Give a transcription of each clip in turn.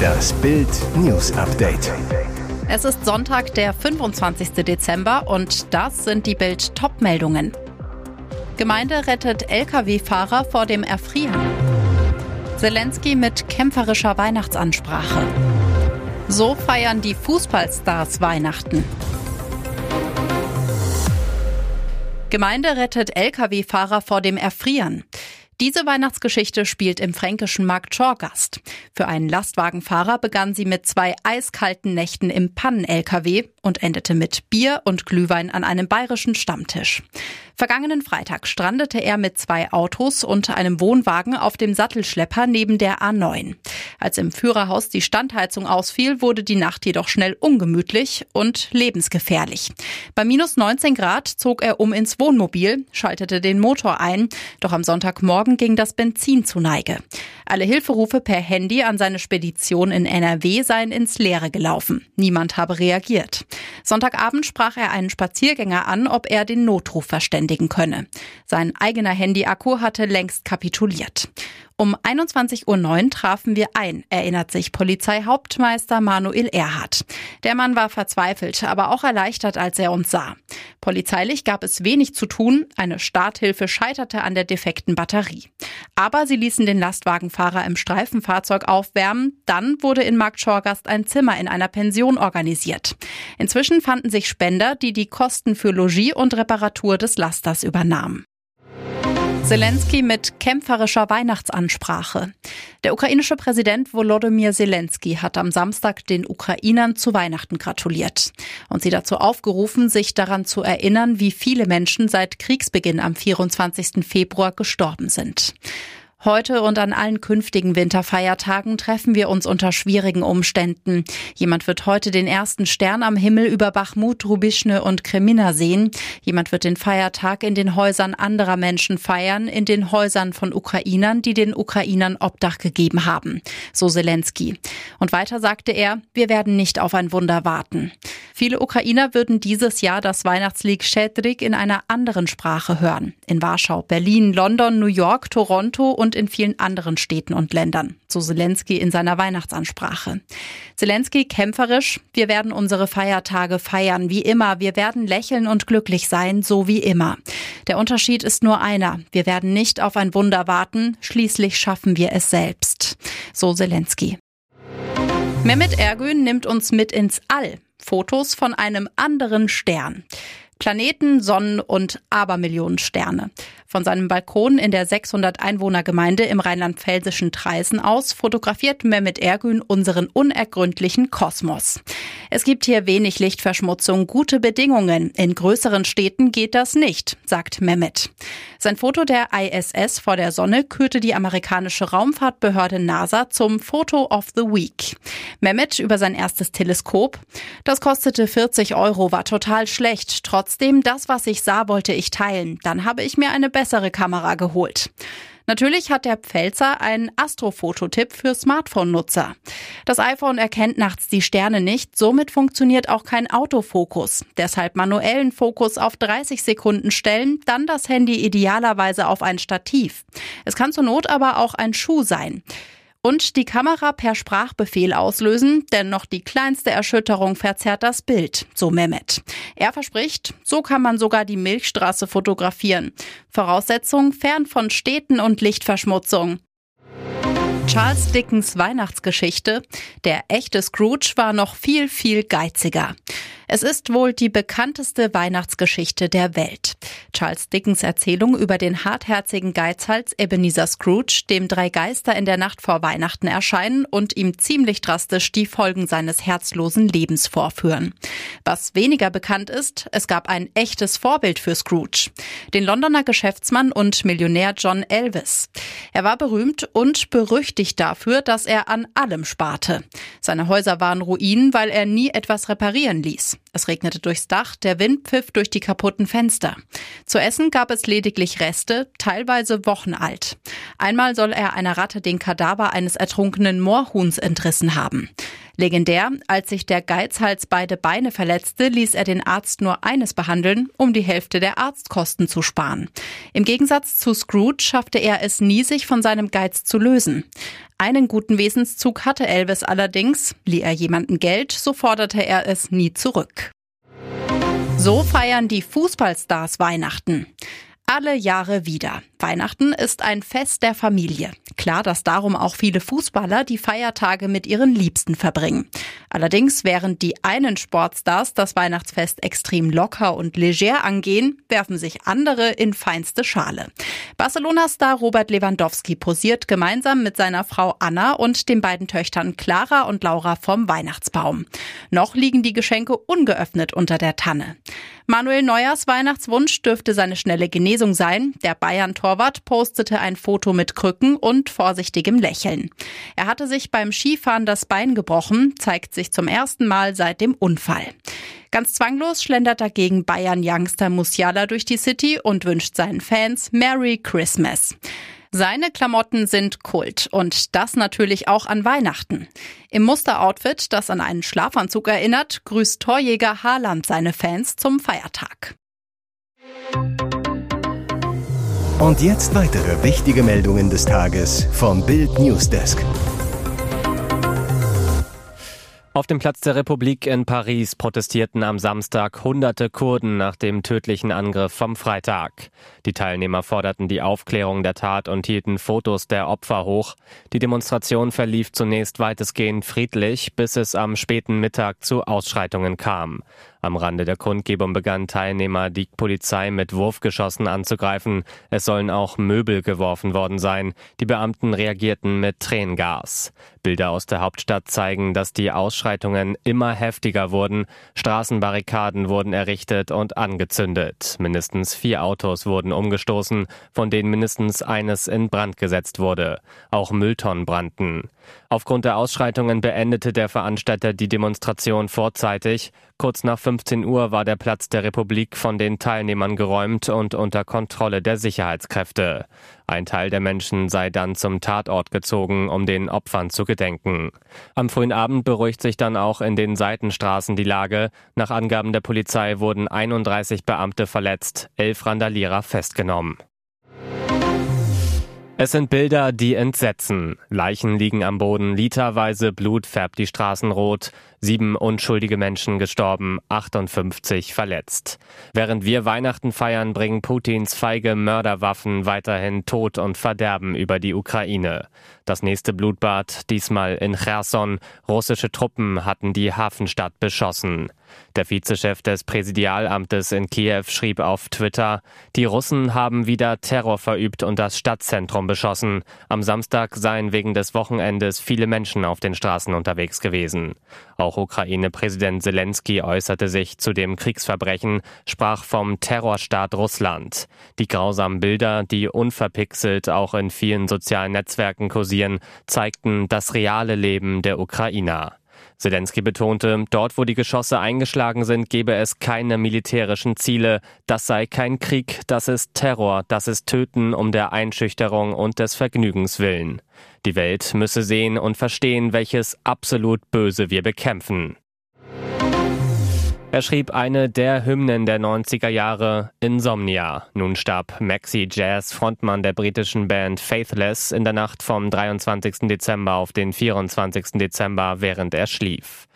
Das Bild News Update. Es ist Sonntag, der 25. Dezember und das sind die Bild Topmeldungen. Gemeinde rettet Lkw-Fahrer vor dem Erfrieren. Zelensky mit kämpferischer Weihnachtsansprache. So feiern die Fußballstars Weihnachten. Gemeinde rettet Lkw-Fahrer vor dem Erfrieren. Diese Weihnachtsgeschichte spielt im fränkischen Markt Schorgast. Für einen Lastwagenfahrer begann sie mit zwei eiskalten Nächten im Pannen-LKW und endete mit Bier und Glühwein an einem bayerischen Stammtisch. Vergangenen Freitag strandete er mit zwei Autos und einem Wohnwagen auf dem Sattelschlepper neben der A9. Als im Führerhaus die Standheizung ausfiel, wurde die Nacht jedoch schnell ungemütlich und lebensgefährlich. Bei minus 19 Grad zog er um ins Wohnmobil, schaltete den Motor ein, doch am Sonntagmorgen ging das Benzin zu Neige. Alle Hilferufe per Handy an seine Spedition in NRW seien ins Leere gelaufen. Niemand habe reagiert. Sonntagabend sprach er einen Spaziergänger an, ob er den Notruf verständigen könne. Sein eigener Handyakku hatte längst kapituliert. Um 21.09 Uhr trafen wir ein, erinnert sich Polizeihauptmeister Manuel Erhardt. Der Mann war verzweifelt, aber auch erleichtert, als er uns sah. Polizeilich gab es wenig zu tun, eine Starthilfe scheiterte an der defekten Batterie. Aber sie ließen den Lastwagenfahrer im Streifenfahrzeug aufwärmen, dann wurde in Markt Schorgast ein Zimmer in einer Pension organisiert. Inzwischen fanden sich Spender, die die Kosten für Logis und Reparatur des Lasters übernahmen. Zelensky mit kämpferischer Weihnachtsansprache. Der ukrainische Präsident Volodymyr Zelensky hat am Samstag den Ukrainern zu Weihnachten gratuliert und sie dazu aufgerufen, sich daran zu erinnern, wie viele Menschen seit Kriegsbeginn am 24. Februar gestorben sind. Heute und an allen künftigen Winterfeiertagen treffen wir uns unter schwierigen Umständen. Jemand wird heute den ersten Stern am Himmel über Bachmut, Rubischne und Kremina sehen. Jemand wird den Feiertag in den Häusern anderer Menschen feiern, in den Häusern von Ukrainern, die den Ukrainern Obdach gegeben haben. So Zelensky. Und weiter sagte er, wir werden nicht auf ein Wunder warten. Viele Ukrainer würden dieses Jahr das Weihnachtslied Schedrik in einer anderen Sprache hören. In Warschau, Berlin, London, New York, Toronto und und in vielen anderen Städten und Ländern, so Zelensky in seiner Weihnachtsansprache. Zelensky kämpferisch, wir werden unsere Feiertage feiern, wie immer, wir werden lächeln und glücklich sein, so wie immer. Der Unterschied ist nur einer, wir werden nicht auf ein Wunder warten, schließlich schaffen wir es selbst. So Zelensky. Mehmet Ergün nimmt uns mit ins All. Fotos von einem anderen Stern. Planeten, Sonnen und Abermillionen Sterne. Von seinem Balkon in der 600 Einwohnergemeinde im rheinland-pfälzischen Treisen aus fotografiert Mehmet Ergün unseren unergründlichen Kosmos. Es gibt hier wenig Lichtverschmutzung, gute Bedingungen. In größeren Städten geht das nicht, sagt Mehmet. Sein Foto der ISS vor der Sonne kürte die amerikanische Raumfahrtbehörde NASA zum Photo of the Week. Mehmet über sein erstes Teleskop. Das kostete 40 Euro, war total schlecht. Trotzdem, das, was ich sah, wollte ich teilen. Dann habe ich mir eine bessere Kamera geholt. Natürlich hat der Pfälzer einen Astrofototipp für Smartphone-Nutzer. Das iPhone erkennt nachts die Sterne nicht, somit funktioniert auch kein Autofokus. Deshalb manuellen Fokus auf 30 Sekunden stellen, dann das Handy idealerweise auf ein Stativ. Es kann zur Not aber auch ein Schuh sein und die Kamera per Sprachbefehl auslösen, denn noch die kleinste Erschütterung verzerrt das Bild, so Mehmet. Er verspricht, so kann man sogar die Milchstraße fotografieren. Voraussetzung fern von Städten und Lichtverschmutzung. Charles Dickens Weihnachtsgeschichte. Der echte Scrooge war noch viel, viel geiziger. Es ist wohl die bekannteste Weihnachtsgeschichte der Welt. Charles Dickens Erzählung über den hartherzigen Geizhals Ebenezer Scrooge, dem drei Geister in der Nacht vor Weihnachten erscheinen und ihm ziemlich drastisch die Folgen seines herzlosen Lebens vorführen. Was weniger bekannt ist, es gab ein echtes Vorbild für Scrooge. Den Londoner Geschäftsmann und Millionär John Elvis. Er war berühmt und berüchtigt dafür, dass er an allem sparte. Seine Häuser waren Ruinen, weil er nie etwas reparieren ließ. Es regnete durchs Dach, der Wind pfiff durch die kaputten Fenster. Zu essen gab es lediglich Reste, teilweise Wochen alt. Einmal soll er einer Ratte den Kadaver eines ertrunkenen Moorhuhns entrissen haben. Legendär, als sich der Geizhals beide Beine verletzte, ließ er den Arzt nur eines behandeln, um die Hälfte der Arztkosten zu sparen. Im Gegensatz zu Scrooge schaffte er es nie, sich von seinem Geiz zu lösen. Einen guten Wesenszug hatte Elvis allerdings. Lieh er jemanden Geld, so forderte er es nie zurück. So feiern die Fußballstars Weihnachten. Alle Jahre wieder. Weihnachten ist ein Fest der Familie. Klar, dass darum auch viele Fußballer die Feiertage mit ihren Liebsten verbringen. Allerdings, während die einen Sportstars das Weihnachtsfest extrem locker und leger angehen, werfen sich andere in feinste Schale. Barcelona-Star Robert Lewandowski posiert gemeinsam mit seiner Frau Anna und den beiden Töchtern Clara und Laura vom Weihnachtsbaum. Noch liegen die Geschenke ungeöffnet unter der Tanne. Manuel Neuers Weihnachtswunsch dürfte seine schnelle Genesung sein. Der Bayern-Torwart postete ein Foto mit Krücken und vorsichtigem Lächeln. Er hatte sich beim Skifahren das Bein gebrochen, zeigt sich zum ersten Mal seit dem Unfall. Ganz zwanglos schlendert dagegen Bayern-Youngster Musiala durch die City und wünscht seinen Fans Merry Christmas. Seine Klamotten sind Kult und das natürlich auch an Weihnachten. Im Musteroutfit, das an einen Schlafanzug erinnert, grüßt Torjäger Haaland seine Fans zum Feiertag. Und jetzt weitere wichtige Meldungen des Tages vom Bild Newsdesk. Auf dem Platz der Republik in Paris protestierten am Samstag hunderte Kurden nach dem tödlichen Angriff vom Freitag. Die Teilnehmer forderten die Aufklärung der Tat und hielten Fotos der Opfer hoch. Die Demonstration verlief zunächst weitestgehend friedlich, bis es am späten Mittag zu Ausschreitungen kam. Am Rande der Kundgebung begannen Teilnehmer die Polizei mit Wurfgeschossen anzugreifen. Es sollen auch Möbel geworfen worden sein. Die Beamten reagierten mit Tränengas. Bilder aus der Hauptstadt zeigen, dass die Ausschreitungen immer heftiger wurden. Straßenbarrikaden wurden errichtet und angezündet. Mindestens vier Autos wurden umgestoßen, von denen mindestens eines in Brand gesetzt wurde. Auch Mülltonnen brannten. Aufgrund der Ausschreitungen beendete der Veranstalter die Demonstration vorzeitig. Kurz nach 15 Uhr war der Platz der Republik von den Teilnehmern geräumt und unter Kontrolle der Sicherheitskräfte. Ein Teil der Menschen sei dann zum Tatort gezogen, um den Opfern zu gedenken. Am frühen Abend beruhigt sich dann auch in den Seitenstraßen die Lage. Nach Angaben der Polizei wurden 31 Beamte verletzt, elf Randalierer festgenommen. Es sind Bilder, die entsetzen. Leichen liegen am Boden, literweise Blut färbt die Straßen rot, sieben unschuldige Menschen gestorben, 58 verletzt. Während wir Weihnachten feiern, bringen Putins feige Mörderwaffen weiterhin Tod und Verderben über die Ukraine. Das nächste Blutbad, diesmal in Cherson. Russische Truppen hatten die Hafenstadt beschossen. Der Vizechef des Präsidialamtes in Kiew schrieb auf Twitter, die Russen haben wieder Terror verübt und das Stadtzentrum beschossen. Am Samstag seien wegen des Wochenendes viele Menschen auf den Straßen unterwegs gewesen. Auch Ukraine-Präsident Zelensky äußerte sich zu dem Kriegsverbrechen, sprach vom Terrorstaat Russland. Die grausamen Bilder, die unverpixelt auch in vielen sozialen Netzwerken kursieren, zeigten das reale Leben der Ukrainer. Zelensky betonte, dort wo die Geschosse eingeschlagen sind, gebe es keine militärischen Ziele. Das sei kein Krieg, das ist Terror, das ist Töten um der Einschüchterung und des Vergnügens willen. Die Welt müsse sehen und verstehen, welches absolut Böse wir bekämpfen. Er schrieb eine der Hymnen der 90er Jahre, Insomnia. Nun starb Maxi Jazz, Frontmann der britischen Band Faithless, in der Nacht vom 23. Dezember auf den 24. Dezember, während er schlief.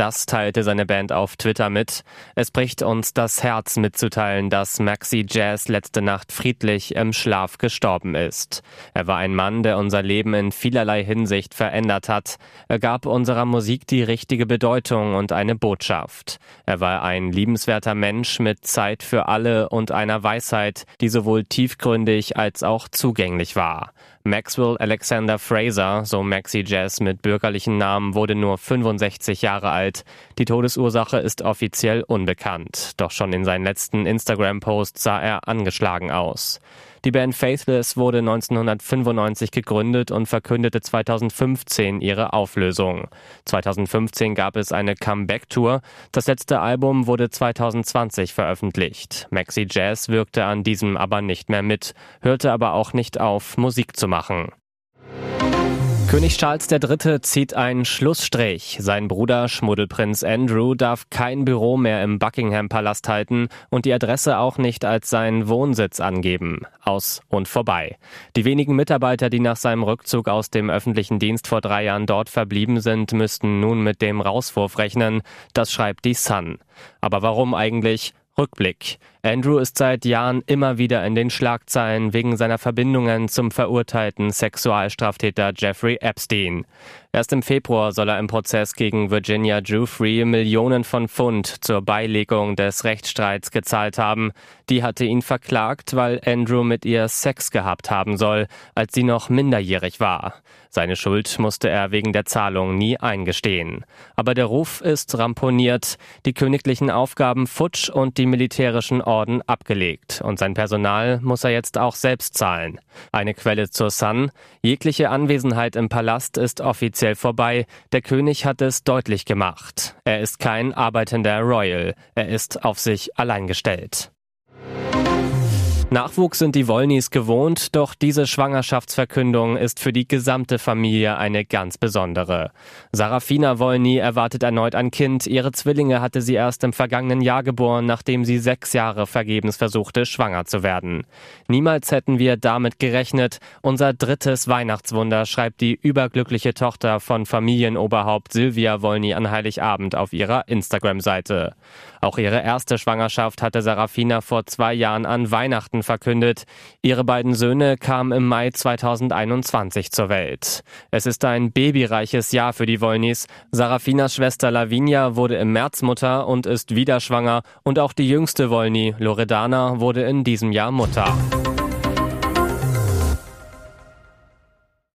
Das teilte seine Band auf Twitter mit. Es bricht uns das Herz mitzuteilen, dass Maxi Jazz letzte Nacht friedlich im Schlaf gestorben ist. Er war ein Mann, der unser Leben in vielerlei Hinsicht verändert hat. Er gab unserer Musik die richtige Bedeutung und eine Botschaft. Er war ein liebenswerter Mensch mit Zeit für alle und einer Weisheit, die sowohl tiefgründig als auch zugänglich war. Maxwell Alexander Fraser, so Maxi Jazz mit bürgerlichen Namen, wurde nur 65 Jahre alt. Die Todesursache ist offiziell unbekannt. Doch schon in seinen letzten Instagram-Posts sah er angeschlagen aus. Die Band Faithless wurde 1995 gegründet und verkündete 2015 ihre Auflösung. 2015 gab es eine Comeback-Tour. Das letzte Album wurde 2020 veröffentlicht. Maxi Jazz wirkte an diesem aber nicht mehr mit, hörte aber auch nicht auf, Musik zu machen. König Charles III. zieht einen Schlussstrich. Sein Bruder Schmuddelprinz Andrew darf kein Büro mehr im Buckingham Palast halten und die Adresse auch nicht als seinen Wohnsitz angeben. Aus und vorbei. Die wenigen Mitarbeiter, die nach seinem Rückzug aus dem öffentlichen Dienst vor drei Jahren dort verblieben sind, müssten nun mit dem Rauswurf rechnen. Das schreibt die Sun. Aber warum eigentlich? Rückblick. Andrew ist seit Jahren immer wieder in den Schlagzeilen wegen seiner Verbindungen zum verurteilten Sexualstraftäter Jeffrey Epstein. Erst im Februar soll er im Prozess gegen Virginia Jufrey Millionen von Pfund zur Beilegung des Rechtsstreits gezahlt haben. Die hatte ihn verklagt, weil Andrew mit ihr Sex gehabt haben soll, als sie noch minderjährig war. Seine Schuld musste er wegen der Zahlung nie eingestehen. Aber der Ruf ist ramponiert, die königlichen Aufgaben futsch und die militärischen Orden abgelegt. Und sein Personal muss er jetzt auch selbst zahlen. Eine Quelle zur Sun. Jegliche Anwesenheit im Palast ist offiziell vorbei. Der König hat es deutlich gemacht. Er ist kein arbeitender Royal. Er ist auf sich allein gestellt. Nachwuchs sind die Wollnys gewohnt, doch diese Schwangerschaftsverkündung ist für die gesamte Familie eine ganz besondere. Sarafina Wollny erwartet erneut ein Kind. Ihre Zwillinge hatte sie erst im vergangenen Jahr geboren, nachdem sie sechs Jahre vergebens versuchte, schwanger zu werden. Niemals hätten wir damit gerechnet. Unser drittes Weihnachtswunder schreibt die überglückliche Tochter von Familienoberhaupt Silvia Wollny an Heiligabend auf ihrer Instagram-Seite. Auch ihre erste Schwangerschaft hatte Sarafina vor zwei Jahren an Weihnachten Weihnachten verkündet. Ihre beiden Söhne kamen im Mai 2021 zur Welt. Es ist ein babyreiches Jahr für die Wollnys. Sarafinas Schwester Lavinia wurde im März Mutter und ist wieder schwanger und auch die jüngste Wollny, Loredana, wurde in diesem Jahr Mutter.